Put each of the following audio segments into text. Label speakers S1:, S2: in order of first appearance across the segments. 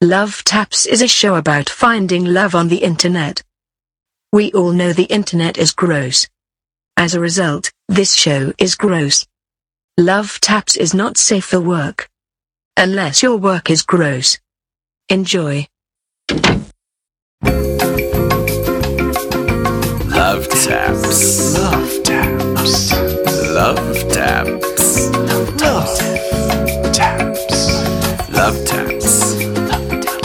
S1: Love Taps is a show about finding love on the internet. We all know the internet is gross. As a result, this show is gross. Love Taps is not safe for work. Unless your work is gross. Enjoy.
S2: Love taps.
S3: Love taps.
S2: Love taps.
S3: Love taps.
S2: Love taps.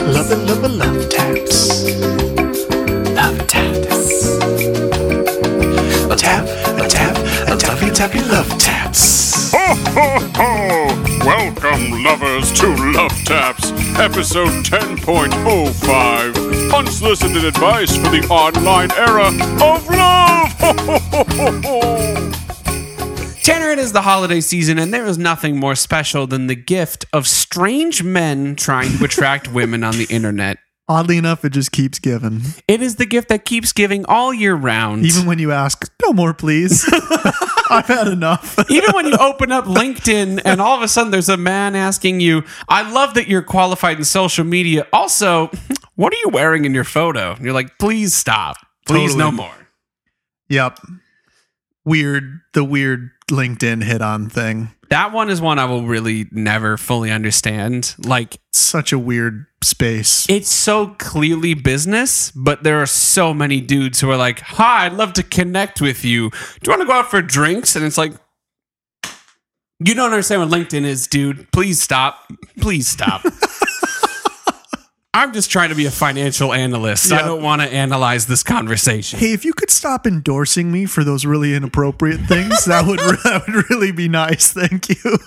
S3: Love it, love it, love taps.
S2: Love taps.
S3: A tap, a tap, a tappy tappy love taps.
S4: Ho, ho, ho! Welcome, lovers, to Love Taps, episode 10.05. Unsolicited advice for the online era of love! Ho, ho, ho, ho, ho.
S5: Tanner, it is the holiday season, and there is nothing more special than the gift of strange men trying to attract women on the internet.
S6: Oddly enough, it just keeps giving.
S5: It is the gift that keeps giving all year round.
S6: Even when you ask, no more, please. I've had enough.
S5: Even when you open up LinkedIn and all of a sudden there's a man asking you, I love that you're qualified in social media. Also, what are you wearing in your photo? And you're like, please stop. Please no more.
S6: yep. Weird, the weird LinkedIn hit on thing.
S5: That one is one I will really never fully understand. Like,
S6: Such a weird space.
S5: it's so clearly business, but there are so many dudes who are like, Hi, I'd love to connect with you. Do you want to go out for drinks? And it's like, You don't understand what LinkedIn is, dude. Please stop. Please stop. I'm just trying to be a financial analyst. I don't want to analyze this conversation.
S6: Hey, if you could stop endorsing me for those really inappropriate things, that would that would really be nice. Thank you.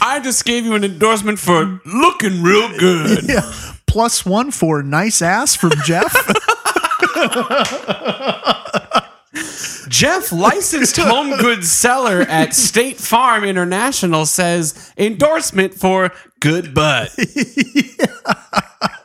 S5: I just gave you an endorsement for looking real good.
S6: yeah. Plus one for nice ass from Jeff.
S5: Jeff, licensed home goods seller at State Farm International, says endorsement for good butt.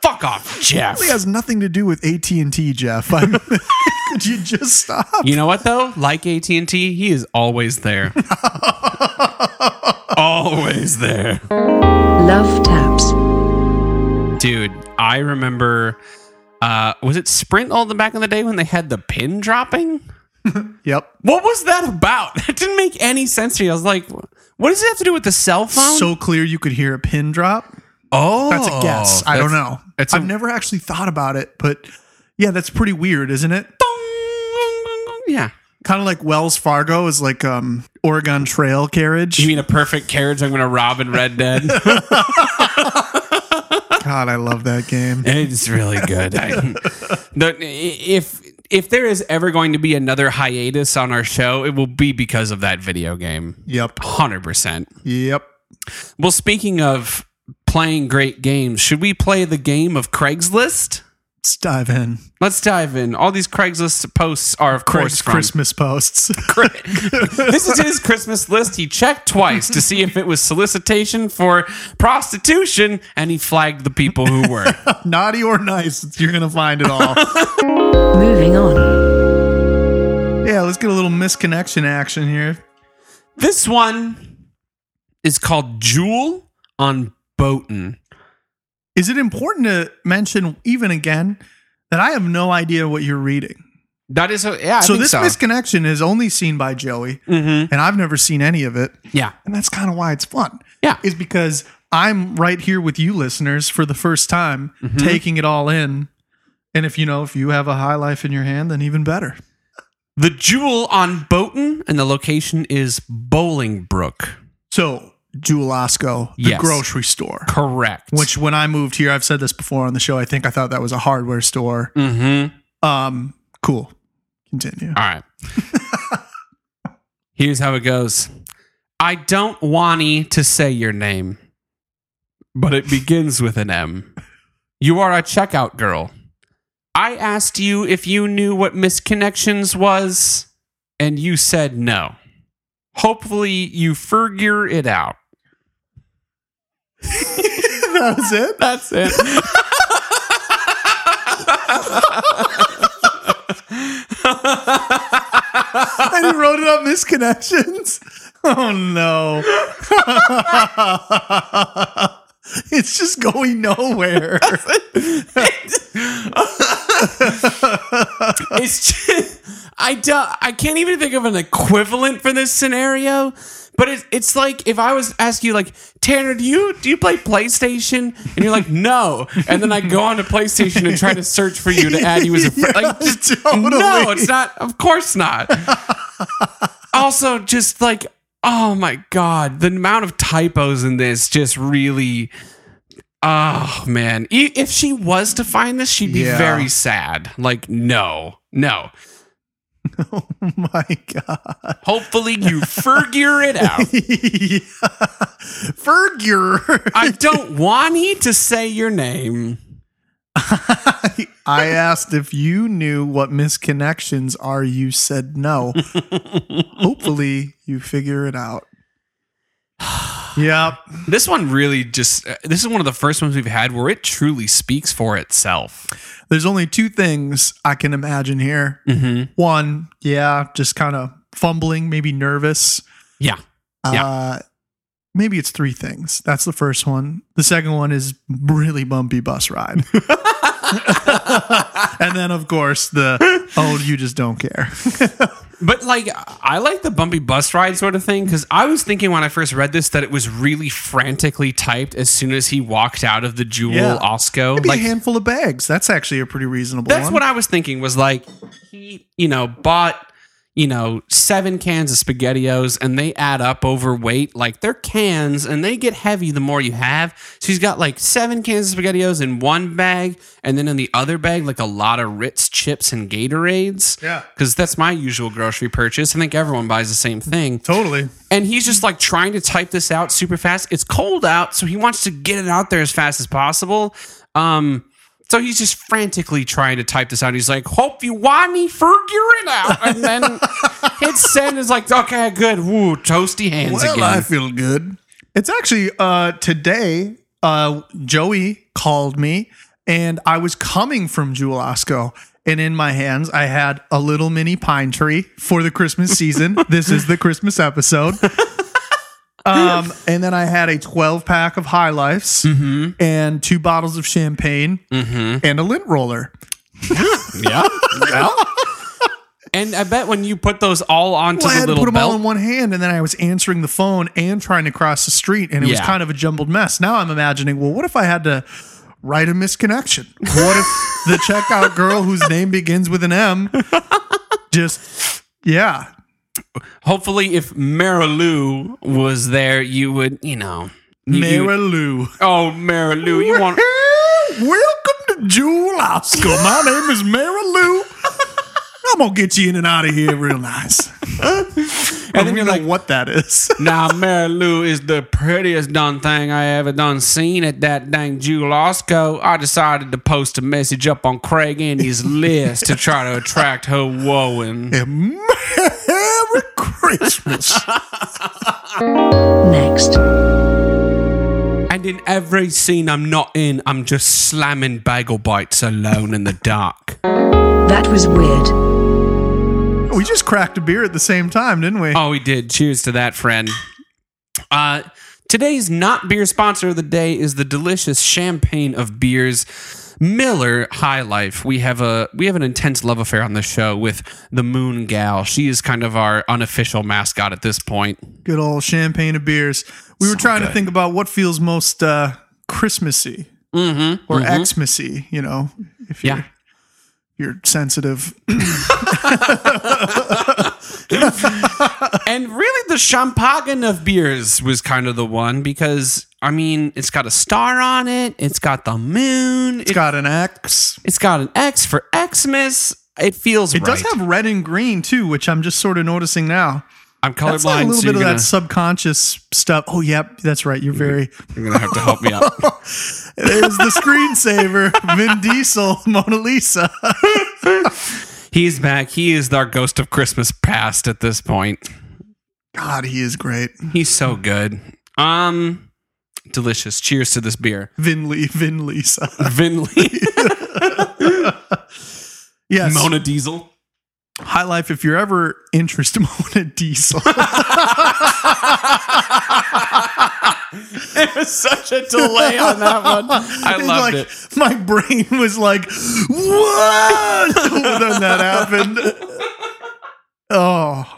S5: Fuck off, Jeff.
S6: It has nothing to do with AT and T, Jeff. I'm, could you just stop?
S5: You know what though? Like AT and T, he is always there. always there,
S1: Love Taps.
S5: dude. I remember. Uh, was it Sprint all the back in the day when they had the pin dropping?
S6: Yep.
S5: What was that about? It didn't make any sense to me. I was like, what does it have to do with the cell phone?
S6: So clear you could hear a pin drop.
S5: Oh,
S6: That's a guess. I don't know.
S5: It's a-
S6: I've never actually thought about it, but yeah, that's pretty weird, isn't it?
S5: Yeah.
S6: Kind of like Wells Fargo is like um Oregon Trail carriage.
S5: You mean a perfect carriage I'm going to rob in Red Dead?
S6: God, I love that game.
S5: it's really good. I, the, if if there is ever going to be another hiatus on our show, it will be because of that video game.
S6: Yep.
S5: 100%.
S6: Yep.
S5: Well, speaking of playing great games, should we play the game of Craigslist?
S6: Let's dive in.
S5: Let's dive in. All these Craigslist posts are, of course, from
S6: Christmas posts.
S5: this is his Christmas list. He checked twice to see if it was solicitation for prostitution, and he flagged the people who were.
S6: Naughty or nice, you're gonna find it all.
S1: Moving on.
S6: yeah, let's get a little misconnection action here.
S5: this one is called Jewel on Boughton.
S6: Is it important to mention even again that I have no idea what you're reading?
S5: That is, a, yeah. I
S6: so this
S5: so.
S6: misconnection is only seen by Joey,
S5: Mhm.
S6: and I've never seen any of it.
S5: yeah,
S6: And that's kind of why it's fun.
S5: Yeah.
S6: Is because I'm right here with you listeners for the first time,
S5: Mm-hmm.
S6: taking it all in. And if you know, if you have a high life in your hand, then even better.
S5: the Jewel on Boughton, and the location is Bolingbrook.
S6: So, Jewel-Osco, the
S5: Yes.
S6: grocery store.
S5: Correct.
S6: Which when I moved here, I've said this before on the show, I think I thought that was a hardware store.
S5: Mm-hmm.
S6: Um, cool. Continue.
S5: All right. Here's how it goes. I don't want to say your name, but it begins with an M. You are a checkout girl. I asked you if you knew what misconnections was, and you said no. Hopefully, you figure it out.
S6: That was it.
S5: That's it.
S6: and he wrote it up misconnections. Oh no. it's just going nowhere.
S5: it's just, I don't I can't even think of an equivalent for this scenario. But it's it's like if I was asking you like Tanner, do you do you play PlayStation? And you're like no, and then I go on to PlayStation and try to search for you to add you as a friend. Like, just,
S6: totally.
S5: no, it's not. Of course not. also, just like oh my god, the amount of typos in this just really. Oh man, if she was to find this, she'd be
S6: Yeah.
S5: very sad. Like no, no.
S6: oh my god.
S5: Hopefully you figure it out.
S6: yeah. Fergur.
S5: I don't want you to say your name.
S6: I asked if you knew what misconnections are. You said no. Hopefully, you figure it out. Yep.
S5: This one really just uh, this is one of the first ones we've had where it truly speaks for itself.
S6: There's only two things I can imagine here.
S5: Mm-hmm.
S6: One, yeah, just kind of fumbling, maybe nervous.
S5: Yeah. Yeah.
S6: Uh, maybe it's three things. That's the first one. The second one is really bumpy bus ride. and then, of course, the oh, you just don't care.
S5: But like I like the bumpy bus ride sort of thing because I was thinking when I first read this that it was really frantically typed as soon as he walked out of the Jewel
S6: Yeah.
S5: Osco.
S6: Maybe
S5: like
S6: a handful of bags. That's actually a pretty reasonable
S5: That's
S6: one.
S5: what I was thinking was like he, you know, bought, you know, seven cans of SpaghettiOs and they add up over weight. Like they're cans and they get heavy the more you have. So he's got like seven cans of SpaghettiOs in one bag and then in the other bag, like a lot of Ritz chips and Gatorades.
S6: Yeah.
S5: Because that's my usual grocery purchase. I think everyone buys the same thing.
S6: Totally.
S5: And he's just like trying to type this out super fast. It's cold out, so he wants to get it out there as fast as possible. Um, so he's just frantically trying to type this out. He's like, "Hope you want me figure it out," and then hit send. Is like, "Okay, good." Woo, toasty hands
S6: Well,
S5: again.
S6: I feel good. It's actually uh today uh Joey called me and I was coming from Jewel Osco and in my hands I had a little mini pine tree for the Christmas season. this is the Christmas episode. Um, and then I had a 12 pack of High Lifes and two bottles of champagne and a lint roller.
S5: yeah. Well. And I bet when you put those all onto
S6: Well, I
S5: the
S6: had to
S5: little
S6: put them all in one hand, and then I was answering the phone and trying to cross the street, and it was kind of a jumbled mess. Now I'm imagining, well, what if I had to write a misconnection? What if the checkout girl whose name begins with an M just, yeah,
S5: hopefully, if Marilou was there, you would, you know, you- you-
S6: Marilou.
S5: Oh, Marilou, you want?
S6: Welcome to Jewel Oscar. My name is Marilou. I'm gonna get you in and out of here real nice.
S5: And then you're
S6: know
S5: like,
S6: what that is.
S5: Now, Mary Lou is the prettiest done thing I ever done seen at that dang Jewel Osco. I decided to post a message up on Craig Andy's list to try to attract her woeing.
S6: Merry Christmas.
S1: Next.
S5: And in every scene I'm not in, I'm just slamming bagel bites alone in the dark.
S1: That was weird.
S6: We just cracked a beer at the same time, didn't we?
S5: Oh, we did. Cheers to that, friend. Uh, today's not beer sponsor of the day is the delicious champagne of beers. Miller High Life. We have a we have an intense love affair on the show with the Moon Gal. She is kind of our unofficial mascot at this point.
S6: Good old champagne of beers. We were trying to think about what feels most uh, Christmassy
S5: Mm-hmm.
S6: or Xmas-y, you know, if
S5: Yeah.
S6: You're sensitive.
S5: And really, the champagne of beers was kind of the one because I mean, it's got a star on it. It's got the moon.
S6: It's got an X.
S5: it's got an X for Xmas. It feels
S6: It
S5: right.
S6: does have red and green too, which I'm just sort of noticing now.
S5: I'm
S6: That's like
S5: colorblind,
S6: a little
S5: so
S6: bit of
S5: gonna,
S6: that subconscious stuff. Oh, yep, that's right. You're very.
S5: you're gonna have to help me out.
S6: There's the screensaver, Vin Diesel, Mona Lisa.
S5: He's back. He is our ghost of Christmas past at this point.
S6: God, he is great.
S5: He's so good. Um, delicious. Cheers to this beer,
S6: Vin Lee, Vin Lisa.
S5: Vinley,
S6: Yes.
S5: Mona Diesel.
S6: High Life, if you're ever interested in a diesel,
S5: There was such a delay on that one. I loved
S6: like,
S5: it.
S6: My brain was like, what? when that happened. Oh,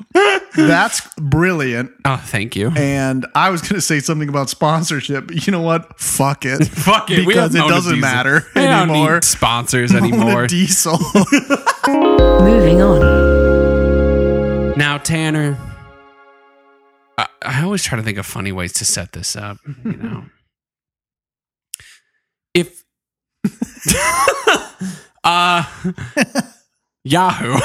S6: that's brilliant.
S5: Oh, thank you.
S6: And I was going to say something about sponsorship, but you know what? Fuck it.
S5: Fuck it.
S6: Because
S5: don't
S6: it
S5: own
S6: doesn't
S5: diesel.
S6: matter
S5: We don't
S6: anymore.
S5: need sponsors
S6: Own a
S5: anymore.
S6: diesel.
S1: Moving on.
S5: Now, Tanner, I, I always try to think of funny ways to set this up. You know, if uh, Yahoo,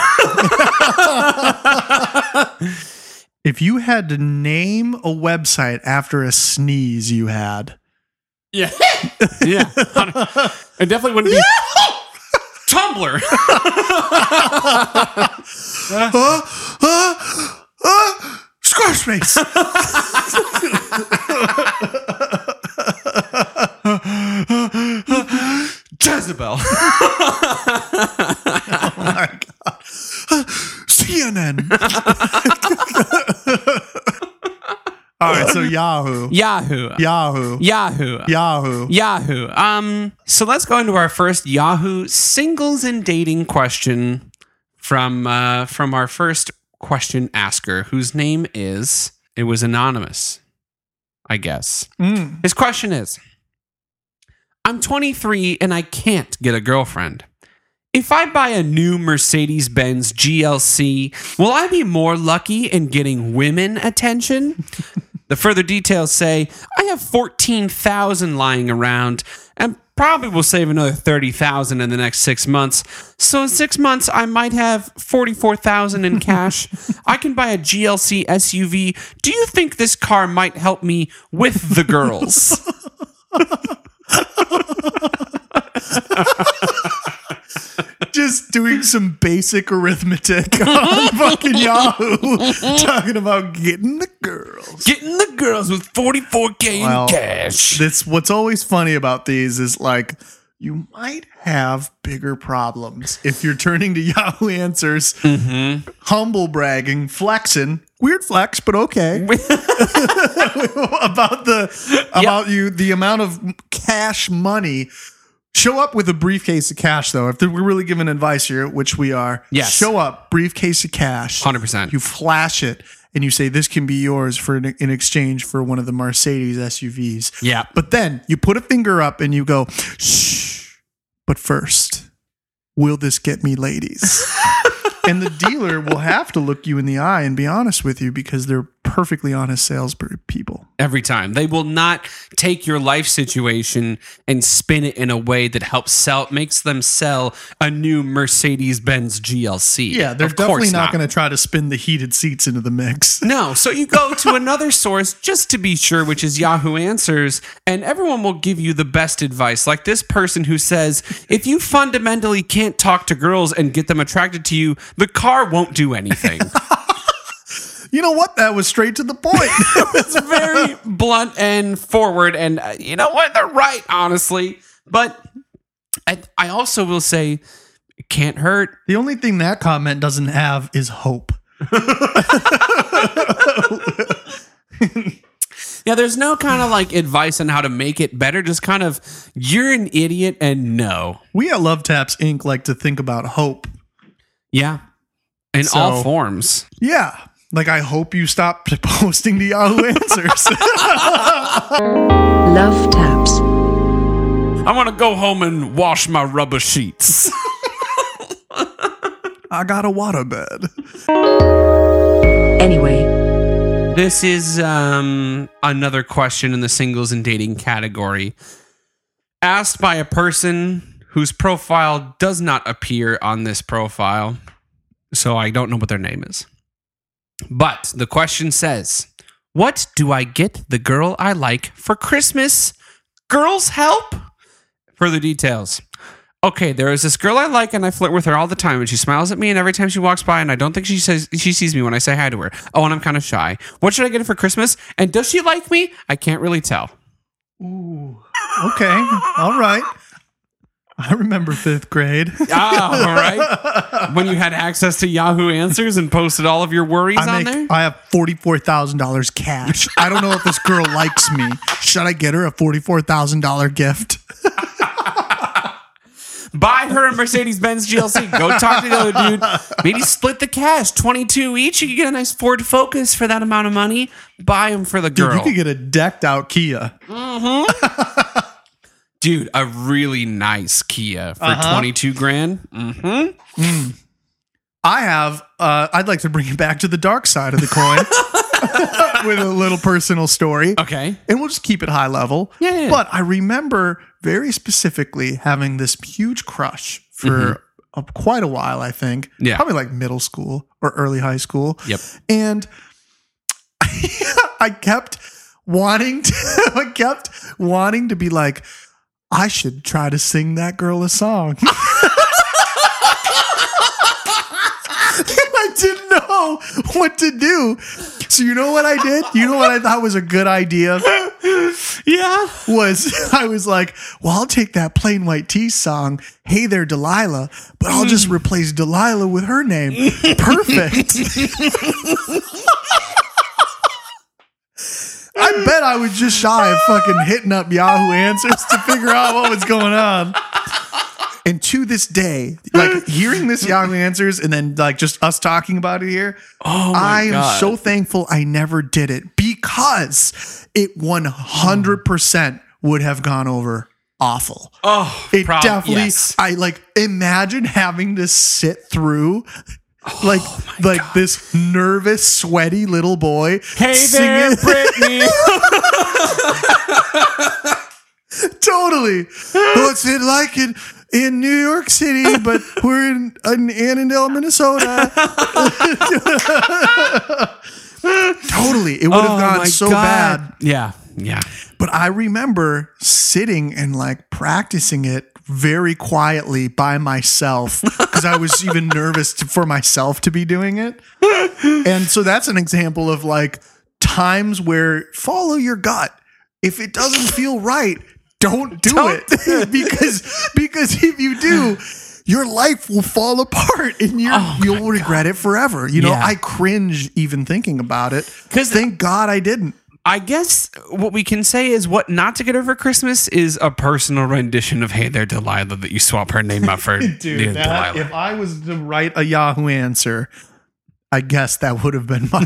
S6: if you had to name a website after a sneeze you had,
S5: yeah, yeah, it definitely wouldn't be Tumblr.
S6: uh, uh, uh, Squarespace.
S5: Jezebel.
S6: Oh my god. CNN. All right, Yahoo.
S5: Yahoo.
S6: Yahoo.
S5: Yahoo.
S6: Yahoo.
S5: Yahoo. Um, so let's go into our first Yahoo singles and dating question from uh, from our first question asker, whose name is it was anonymous, I guess.
S6: Mm.
S5: His question is: I'm 23 and I can't get a girlfriend. If I buy a new Mercedes Benz GLC, will I be more lucky in getting women attention? The further details say I have 14,000 lying around and probably will save another 30,000 in the next 6 months. So in 6 months I might have 44,000 in cash. I can buy a GLC SUV. Do you think this car might help me with the girls?
S6: Just doing some basic arithmetic on fucking Yahoo, talking about getting the girls.
S5: Getting the girls with 44k
S6: Well,
S5: in cash.
S6: This what's always funny about these is like you might have bigger problems if you're turning to Yahoo Answers, mm-hmm. humble bragging, flexing, weird flex, but okay. about the about you the amount of cash money. Show up with a briefcase of cash, though. If we're really giving advice here, which we are,
S5: Yes.
S6: show up, briefcase of cash,
S5: 100%.
S6: You flash it, and you say this can be yours for in, in exchange for one of the Mercedes SUVs.
S5: Yeah.
S6: But then you put a finger up and you go, shh. But first, will this get me ladies? and the dealer will have to look you in the eye and be honest with you because they're perfectly honest sales people.
S5: Every time. They will not take your life situation and spin it in a way that helps sell, makes them sell a new Mercedes Benz GLC.
S6: Yeah, they're
S5: Of
S6: definitely not, going to try to spin the heated seats into the mix.
S5: No, so you go to another source just to be sure, which is Yahoo Answers, and everyone will give you the best advice. Like this person who says, if you fundamentally can't talk to girls and get them attracted to you, the car won't do anything.
S6: You know what? That was straight to the point.
S5: it's very blunt and forward, and uh, you know what? They're right, honestly. But I, I also will say, it can't hurt.
S6: the only thing that comment doesn't have is hope.
S5: Yeah, there's no kind of like advice on how to make it better. Just kind of, you're an idiot and no.
S6: We at Love Taps Inc. like to think about hope.
S5: Yeah. In
S6: So-
S5: all forms.
S6: Yeah. Like, I hope you stop posting the Yahoo Answers.
S1: Love taps.
S5: I want to go home and wash my rubber sheets.
S6: I got a waterbed.
S1: Anyway,
S5: this is um, another question in the singles and dating category. Asked by a person whose profile does not appear on this profile. So I don't know what their name is. But the question says, What do I get the girl I like for Christmas? Girls help? Further details. Okay, there is this girl I like and I flirt with her all the time and she smiles at me and every time she walks by and I don't think she says she sees me when I say hi to her. Oh, and I'm kind of shy. What should I get her for Christmas? And does she like me? I can't really tell. Ooh.
S6: Okay. All right. I remember fifth grade.
S5: Ah, all right. When you had access to Yahoo Answers and posted all of your worries
S6: I
S5: on
S6: make
S5: there?
S6: I have forty four thousand dollars cash. I don't know if this girl likes me. Should I get her a forty four thousand dollar gift?
S5: Buy her a Mercedes Benz GLC. Go talk to the other dude. Maybe split the cash, 22 each. You could get a nice Ford Focus for that amount of money. Buy them for the
S6: Dude,
S5: girl.
S6: you could get a decked out Kia.
S5: Dude, a really nice Kia for
S6: Uh-huh.
S5: 22 grand. Mm-hmm.
S6: I have. Uh, I'd like to bring it back to the dark side of the coin with a little personal story.
S5: Okay.
S6: and we'll just keep it high level.
S5: Yeah.
S6: But I remember very specifically having this huge crush for a, quite a while. I think,
S5: Mm-hmm. Yeah.
S6: probably like middle school or early high school.
S5: Yep.
S6: and I kept wanting to. I kept wanting to be like, I should try to sing that girl a song. I didn't know what to do. So you know what I did? You know what I thought was a good idea?
S5: Yeah.
S6: Was I was like, well, I'll take that Plain White T's song, Hey There Delilah, but I'll just mm. replace Delilah with her name. Perfect. I bet I was just shy of fucking hitting up Yahoo Answers to figure out what was going on. And to this day, like hearing this Yahoo Answers and then like just us talking about it here,
S5: Oh my
S6: I am
S5: God.
S6: so thankful I never did it because it 100% would have gone over awful.
S5: Oh,
S6: It
S5: prob-
S6: definitely,
S5: yes.
S6: I like imagine having to sit through like
S5: Oh
S6: like this nervous, sweaty little boy.
S5: Hey there, Brittany.
S6: totally. What's it like in in New York City? But we're in, in Annandale, Minnesota. totally, it would have
S5: Oh
S6: gone so
S5: God.
S6: bad.
S5: Yeah. Yeah.
S6: But I remember sitting and like practicing it very quietly by myself because I was even nervous to, for myself to be doing it. And so that's an example of like times where follow your gut. If it doesn't feel right, don't do
S5: Don't
S6: it because because if you do, your life will fall apart and you're,
S5: Oh
S6: you'll regret it forever. You know,
S5: Yeah.
S6: I cringe even thinking about it.
S5: 'Cause-
S6: thank God I didn't.
S5: I guess what we can say is what not to get over Christmas is a personal rendition of Hey There, Delilah that you swap her name out for
S6: Dude,
S5: Dude,
S6: that,
S5: Delilah.
S6: if I was to write a Yahoo answer, I guess that would have been mine.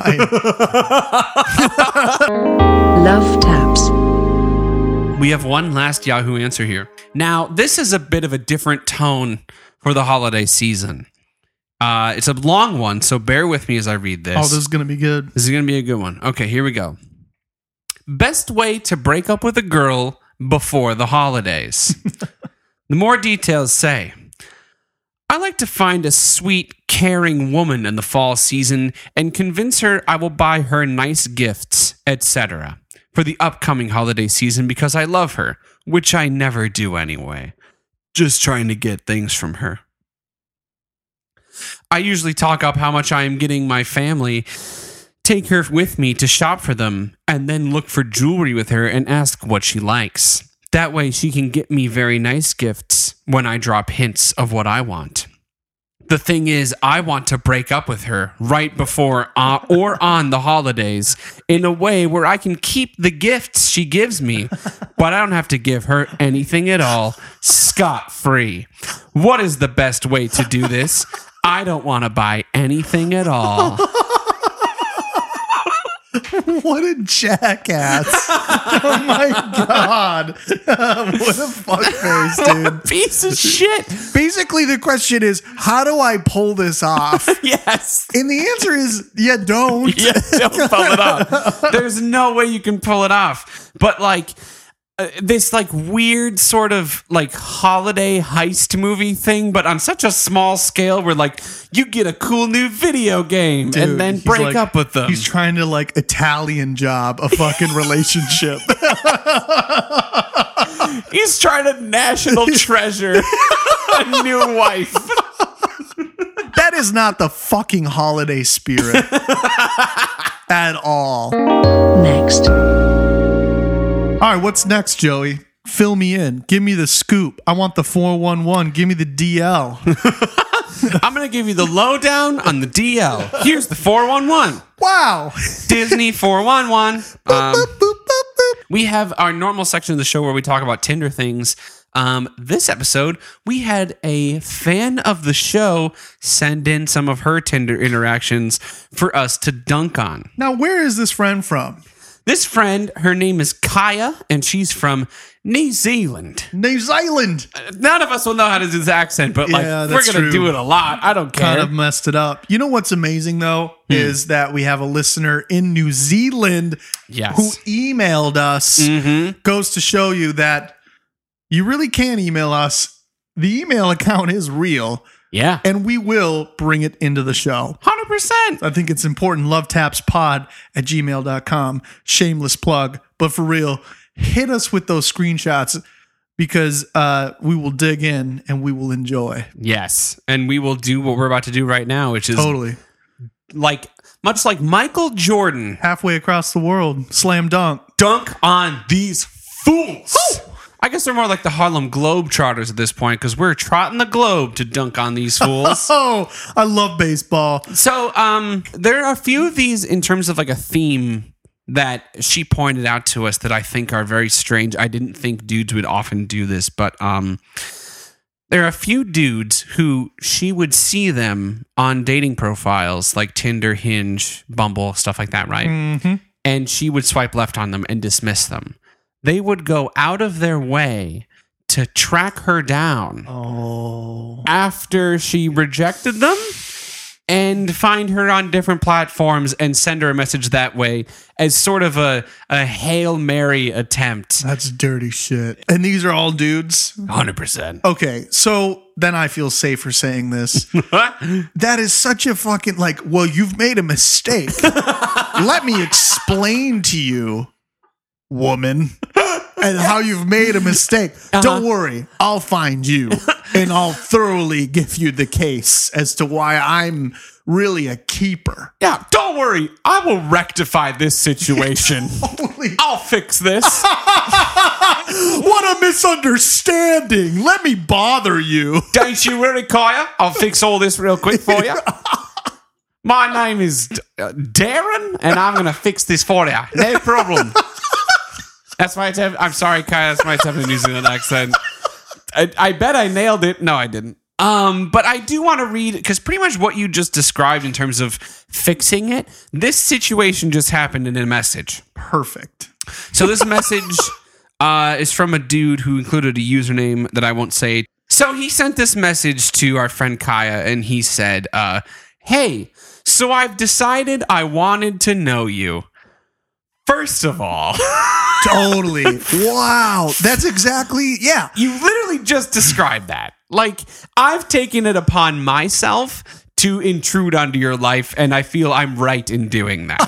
S1: Love taps.
S5: We have one last Yahoo answer here. Now, this is a bit of a different tone for the holiday season. Uh, it's a long one, so bear with me as I read this.
S6: oh, this is gonna be good.
S5: This is going to be a good one. Okay, here we go. Best way to break up with a girl before the holidays. the more details say I like to find a sweet, caring woman in the fall season and convince her I will buy her nice gifts, etc., for the upcoming holiday season because I love her, which I never do anyway. Just trying to get things from her. I usually talk up how much I am getting my family take her with me to shop for them, and then look for jewelry with her and ask what she likes. That way, she can get me very nice gifts when I drop hints of what I want. The thing is, I want to break up with her right before uh, or on the holidays in a way where I can keep the gifts she gives me, but I don't have to give her anything at all scot free. What is the best way to do this? I don't want to buy anything at all.
S6: What a jackass! oh my god! what a fuckface, dude.
S5: Piece of shit.
S6: Basically, the question is, how do I pull this off?
S5: Yes.
S6: And the answer is, yeah, don't.
S5: Yeah, don't pull it off. There's no way you can pull it off. But like uh, this like weird sort of like holiday heist movie thing, but on such a small scale where like you get a cool new video game
S6: Dude,
S5: and then break
S6: like-
S5: up with them.
S6: He's trying to like Italian job a fucking relationship.
S5: He's trying to national treasure a new wife.
S6: that is not the fucking holiday spirit at all.
S1: Next.
S6: All right, what's next, Joey? fill me in. Give me the scoop. I want the 411. Give me the DL.
S5: I'm going to give you the lowdown on the DL. Here's the 411.
S6: wow.
S5: Disney 411. Um, we have our normal section of the show where we talk about Tinder things. Um, this episode, we had a fan of the show send in some of her Tinder interactions for us to dunk on.
S6: Now, where is this friend from?
S5: This friend, her name is Kaya, and she's from New Zealand.
S6: New Zealand.
S5: None of us will know how to do this accent, but like
S6: Yeah,
S5: we're gonna
S6: true.
S5: do it a lot. I don't care.
S6: Kind of messed it up. You know what's amazing though is that we have a listener in New Zealand
S5: yes.
S6: who emailed us.
S5: mm-hmm.
S6: Goes to show you that you really can email us. The email account is real,
S5: Yeah.
S6: and we will bring it into the show.
S5: Hundred percent.
S6: I think it's important. Love taps pod at gmail.com. Shameless plug. But for real, hit us with those screenshots because uh, we will dig in and we will enjoy.
S5: Yes, and we will do what we're about to do right now, which is
S6: Totally.
S5: like much like Michael Jordan
S6: Halfway across the world. Slam dunk.
S5: dunk on these fools. I guess they're more like the Harlem Globetrotters at this point because we're trotting the globe to dunk on these fools.
S6: Oh, I love baseball.
S5: so, um, there are a few of these in terms of like a theme that she pointed out to us that I think are very strange. I didn't think dudes would often do this, but um, there are a few dudes who she would see them on dating profiles like Tinder, Hinge, Bumble, stuff like that, right?
S6: Mhm.
S5: and she would swipe left on them and dismiss them. They would go out of their way to track her down
S6: Oh.
S5: after she rejected them and find her on different platforms and send her a message that way as sort of a, a Hail Mary attempt.
S6: That's dirty shit. And these are all dudes.
S5: 100%.
S6: Okay, so then I feel safer saying this. That is such a fucking like, well, you've made a mistake. Let me explain to you, woman, and how you've made a mistake. Don't worry, I'll find you and I'll thoroughly give you the case as to why I'm really a keeper.
S5: yeah, don't worry. I will rectify this situation.
S6: Holy,
S5: I'll fix this.
S6: what a misunderstanding. Let me bother you.
S5: Don't you worry, Kaya. I'll fix all this real quick for you. My name is uh, Darren, and I'm going to fix this for you. No problem. That's my attempt. I'm sorry, Kaya. That's my attempt at New Zealand accent. I, I bet I nailed it. No, I didn't. Um, but I do want to read because pretty much what you just described in terms of fixing it, this situation just happened in a message.
S6: Perfect.
S5: So this message uh, is from a dude who included a username that I won't say. So he sent this message to our friend Kaya, and he said, uh, "Hey, so I've decided I wanted to know you. First of all,
S6: Totally. wow. That's exactly, yeah.
S5: you literally just described that. Like I've taken it upon myself." To intrude onto your life, and I feel I'm right in doing that.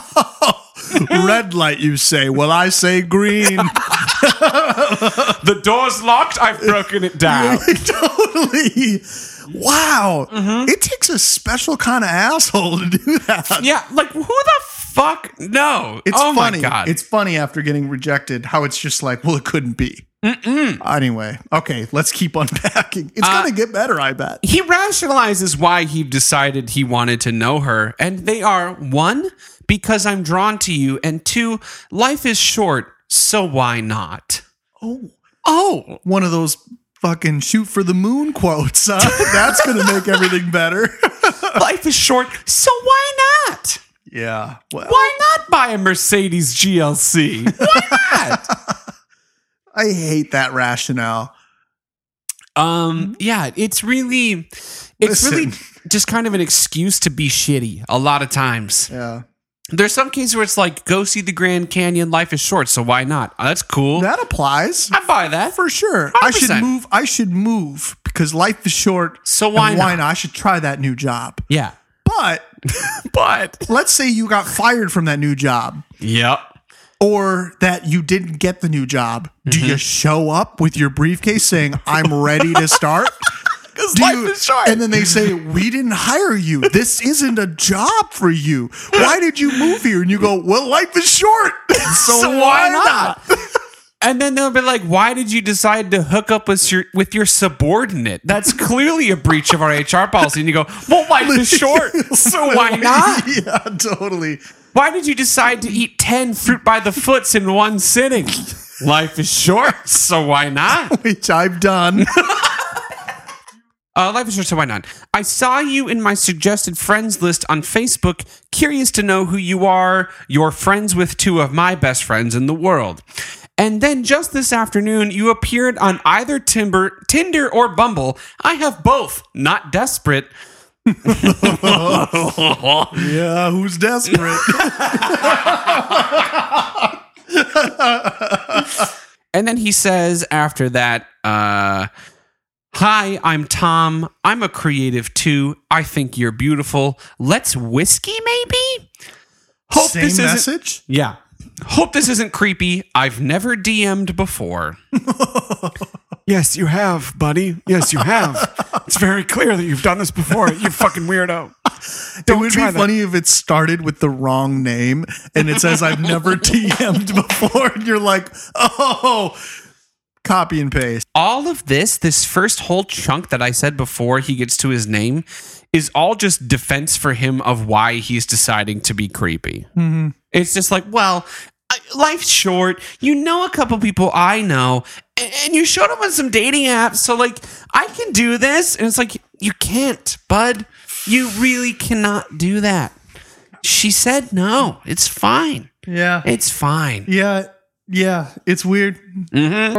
S6: Red light, you say. Well, I say green.
S5: the door's locked. I've broken it down.
S6: totally. Wow. Mm-hmm. It takes a special kind of asshole to do that.
S5: Yeah, like who the fuck? No.
S6: It's
S5: oh
S6: funny.
S5: my god.
S6: It's funny after getting rejected how it's just like, well, it couldn't be. Anyway, okay, let's keep unpacking. It's
S5: Uh,
S6: going to get better, I bet.
S5: he rationalizes why he decided he wanted to know her, and they are one because I'm drawn to you, and two, life is short, so why not?
S6: Oh,
S5: Oh,
S6: one of those fucking shoot for the moon quotes. Huh? That's going to make everything better.
S5: life is short, so why not?
S6: Yeah. Well,
S5: Why not buy a Mercedes GLC? Why not?
S6: I hate that rationale.
S5: Um, yeah, it's really, it's
S6: Listen.
S5: really just kind of an excuse to be shitty a lot of times.
S6: Yeah.
S5: There's some cases where it's like, go see the Grand Canyon. Life is short, so why not? Oh, that's cool.
S6: That applies.
S5: I buy that.
S6: For sure. I should move. I should move because life is short.
S5: So why
S6: why
S5: not?
S6: not? I should try that new job.
S5: Yeah,
S6: But
S5: but
S6: let's say you got fired from that new job
S5: yep.
S6: or that you didn't get the new job. Do
S5: Mm-hmm.
S6: you show up with your briefcase saying, I'm ready to start?
S5: Because life
S6: you-
S5: is short.
S6: And then they say, We didn't hire you. This isn't a job for you. Why did you move here? And you go, Well, life is short. So,
S5: So
S6: why
S5: why
S6: not?
S5: not? And then they'll be like, "Why did you decide to hook up with your with your subordinate? That's clearly a breach of our HR policy." And you go, "Well, life is short, so why not?
S6: yeah, totally.
S5: Why did you decide to eat ten fruit by the foots in one sitting? Life is short, so why not?"
S6: Which I've done.
S5: Uh, life is short, so why not? I saw you in my suggested friends list on Facebook. Curious to know who you are. You're friends with two of my best friends in the world. And then just this afternoon, you appeared on either Timber, Tinder or Bumble. I have both. Not desperate.
S6: yeah, who's desperate?
S5: And then he says after that, uh, Hi, I'm Tom. I'm a creative too. I think you're beautiful. Let's whiskey, maybe? Hope
S6: Same
S5: this
S6: message?
S5: Yeah. Hope this isn't creepy. I've never DM'd before.
S4: Yes, you have, buddy. Yes, you have. it's very clear that you've done this before. You fucking weirdo.
S6: it would be
S4: try that.
S6: funny if it started with the wrong name and it says I've never DM'd before, and you're like, oh, copy and paste.
S5: All of this, this first whole chunk that I said before he gets to his name, is all just defense for him of why he's deciding to be creepy. Mm-hmm. It's just like, well, life's short. You know a couple people I know, and you showed up on some dating apps, so like I can do this, and it's like you can't, bud. You really cannot do that. She said no. It's fine.
S6: Yeah.
S5: It's fine.
S6: Yeah. Yeah. It's weird. Mm-hmm.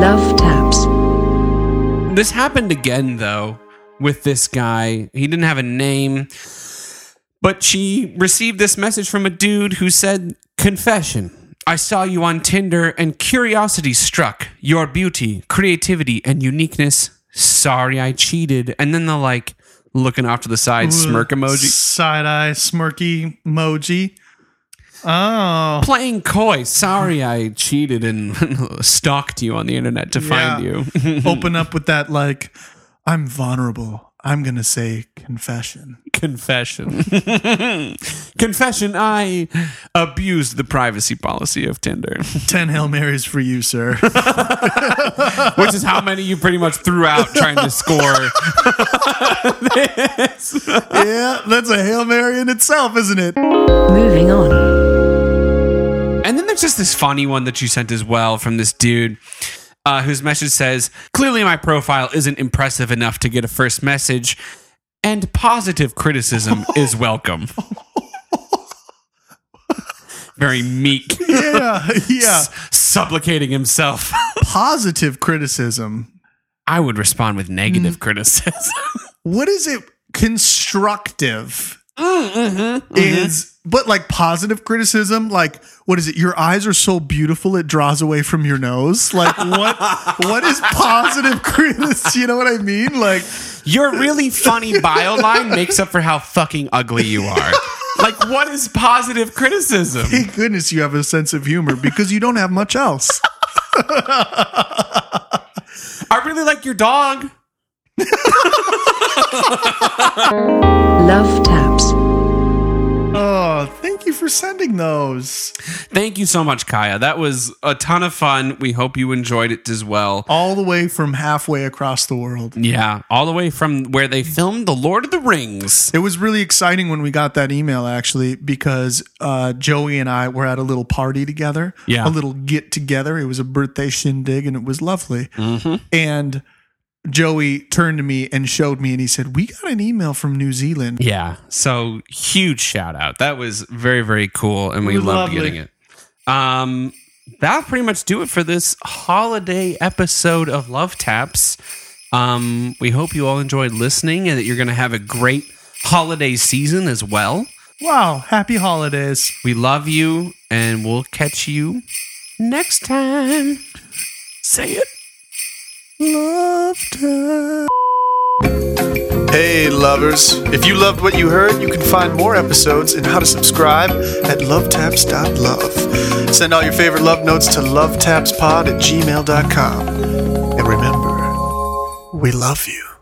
S1: Love taps.
S5: This happened again, though, with this guy. He didn't have a name, but she received this message from a dude who said, Confession. I saw you on Tinder and curiosity struck. Your beauty, creativity, and uniqueness. Sorry I cheated. And then the like looking off to the side smirk emoji.
S6: Side eye smirky emoji. Oh.
S5: Playing coy. Sorry I cheated and stalked you on the internet to find you.
S6: Open up with that, like, I'm vulnerable. I'm going to say confession.
S5: Confession. Confession, I abused the privacy policy of Tinder,
S6: 10 Hail Marys for you, sir.
S5: which is how many you pretty much threw out trying to score.
S6: yeah, that's a Hail Mary in itself, isn't it?
S1: Moving on.
S5: And then there's just this funny one that you sent as well from this dude. Uh, whose message says, Clearly, my profile isn't impressive enough to get a first message, and positive criticism is welcome. Very meek,
S6: Yeah, yeah.
S5: supplicating himself.
S6: Positive criticism.
S5: I would respond with negative criticism.
S6: What is it? Constructive Mm-hmm. Mm-hmm. is, but like positive criticism, like what is it? Your eyes are so beautiful it draws away from your nose. Like what? what is positive criticism? You know what I mean? Like
S5: Your really funny bio line makes up for how fucking ugly you are. Like, what is positive criticism?
S6: thank goodness you have a sense of humor because you don't have much else.
S5: I really like your dog.
S1: Love taps.
S6: Oh, thank you for sending those.
S5: Thank you so much, Kaya. That was a ton of fun. We hope you enjoyed it as well.
S6: All the way from halfway across the world.
S5: Yeah, all the way from where they filmed The Lord of the Rings.
S6: It was really exciting when we got that email, actually, because uh, Joey and I were at a little party together,
S5: Yeah.
S6: a little get together. It was a birthday shindig, and it was lovely. And Joey turned to me and showed me, and he said, "We got an email from New Zealand."
S5: Yeah, so huge shout out. That was very, very cool, and we
S6: It
S5: loved
S6: lovely.
S5: getting it. Um, that'll pretty much do it for this holiday episode of Love Taps. Um, we hope you all enjoyed listening and that you're going to have a great holiday season as well.
S6: Wow! Happy holidays.
S5: We love you, and we'll catch you next time. Say it.
S6: Time.
S3: Hey, lovers. If you loved what you heard, you can find more episodes and how to subscribe at lovetaps.love. Send all your favorite love notes to lovetapspod at gmail.com. And remember, we love you.